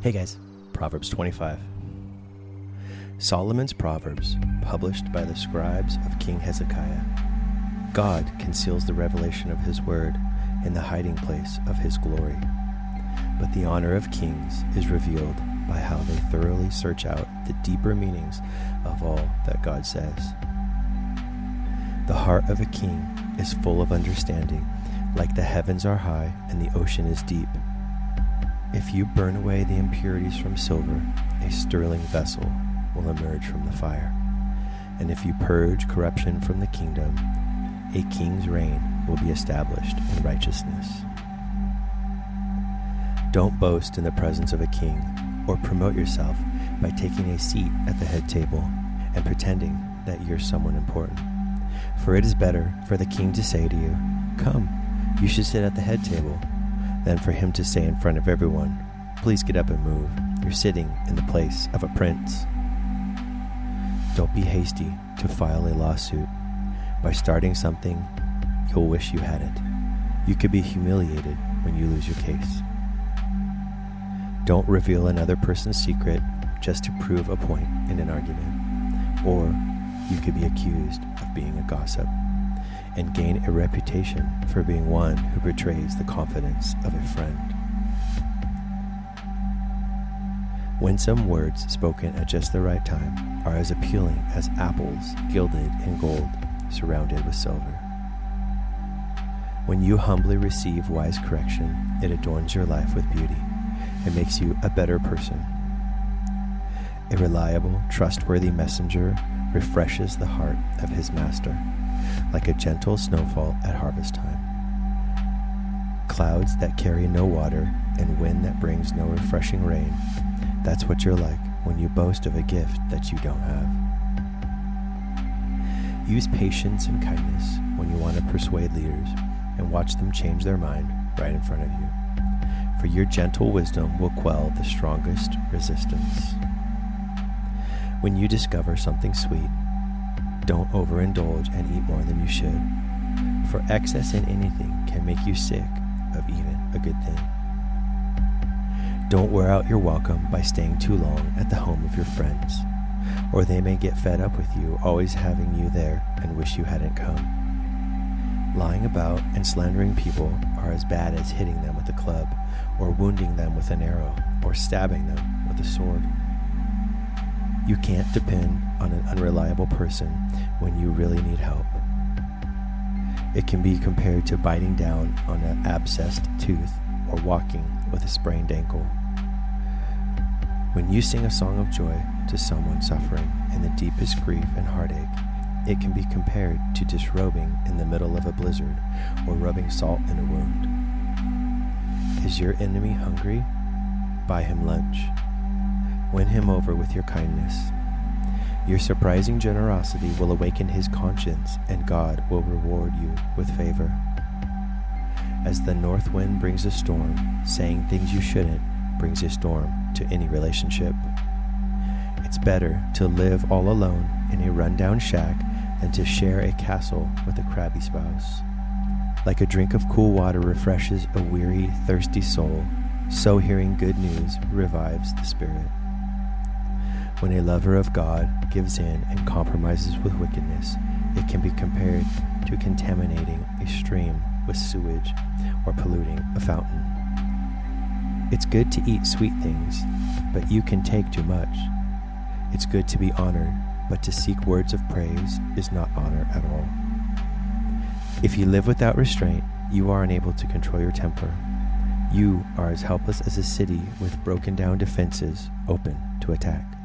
Hey guys, Proverbs 25. Solomon's Proverbs, published by the scribes of King Hezekiah. God conceals the revelation of his word in the hiding place of his glory. But the honor of kings is revealed by how they thoroughly search out the deeper meanings of all that God says. The heart of a king is full of understanding, like the heavens are high and the ocean is deep. If you burn away the impurities from silver, a sterling vessel will emerge from the fire. And if you purge corruption from the kingdom, a king's reign will be established in righteousness. Don't boast in the presence of a king or promote yourself by taking a seat at the head table and pretending that you're someone important. For it is better for the king to say to you, Come, you should sit at the head table than for him to say in front of everyone, Please get up and move. You're sitting in the place of a prince. Don't be hasty to file a lawsuit. By starting something, you'll wish you hadn't. You could be humiliated when you lose your case. Don't reveal another person's secret just to prove a point in an argument. Or you could be accused of being a gossip and gain a reputation for being one who betrays the confidence of a friend. Winsome words spoken at just the right time are as appealing as apples gilded in gold, surrounded with silver. When you humbly receive wise correction, it adorns your life with beauty. It makes you a better person. A reliable, trustworthy messenger refreshes the heart of his master like a gentle snowfall at harvest time. Clouds that carry no water and wind that brings no refreshing rain. That's what you're like when you boast of a gift that you don't have. Use patience and kindness when you want to persuade leaders and watch them change their mind right in front of you. For your gentle wisdom will quell the strongest resistance. When you discover something sweet, don't overindulge and eat more than you should, for excess in anything can make you sick of even a good thing. Don't wear out your welcome by staying too long at the home of your friends, or they may get fed up with you always having you there and wish you hadn't come. Lying about and slandering people are as bad as hitting them with a club, or wounding them with an arrow, or stabbing them with a sword. You can't depend on an unreliable person when you really need help. It can be compared to biting down on an abscessed tooth or walking with a sprained ankle. When you sing a song of joy to someone suffering in the deepest grief and heartache, it can be compared to disrobing in the middle of a blizzard or rubbing salt in a wound. Is your enemy hungry? Buy him lunch. Win him over with your kindness. Your surprising generosity will awaken his conscience, and God will reward you with favor. As the north wind brings a storm, saying things you shouldn't brings a storm to any relationship. It's better to live all alone in a rundown shack than to share a castle with a crabby spouse. Like a drink of cool water refreshes a weary, thirsty soul, so hearing good news revives the spirit. When a lover of God gives in and compromises with wickedness, it can be compared to contaminating a stream with sewage or polluting a fountain. It's good to eat sweet things, but you can take too much. It's good to be honored, but to seek words of praise is not honor at all. If you live without restraint, you are unable to control your temper. You are as helpless as a city with broken down defenses open to attack.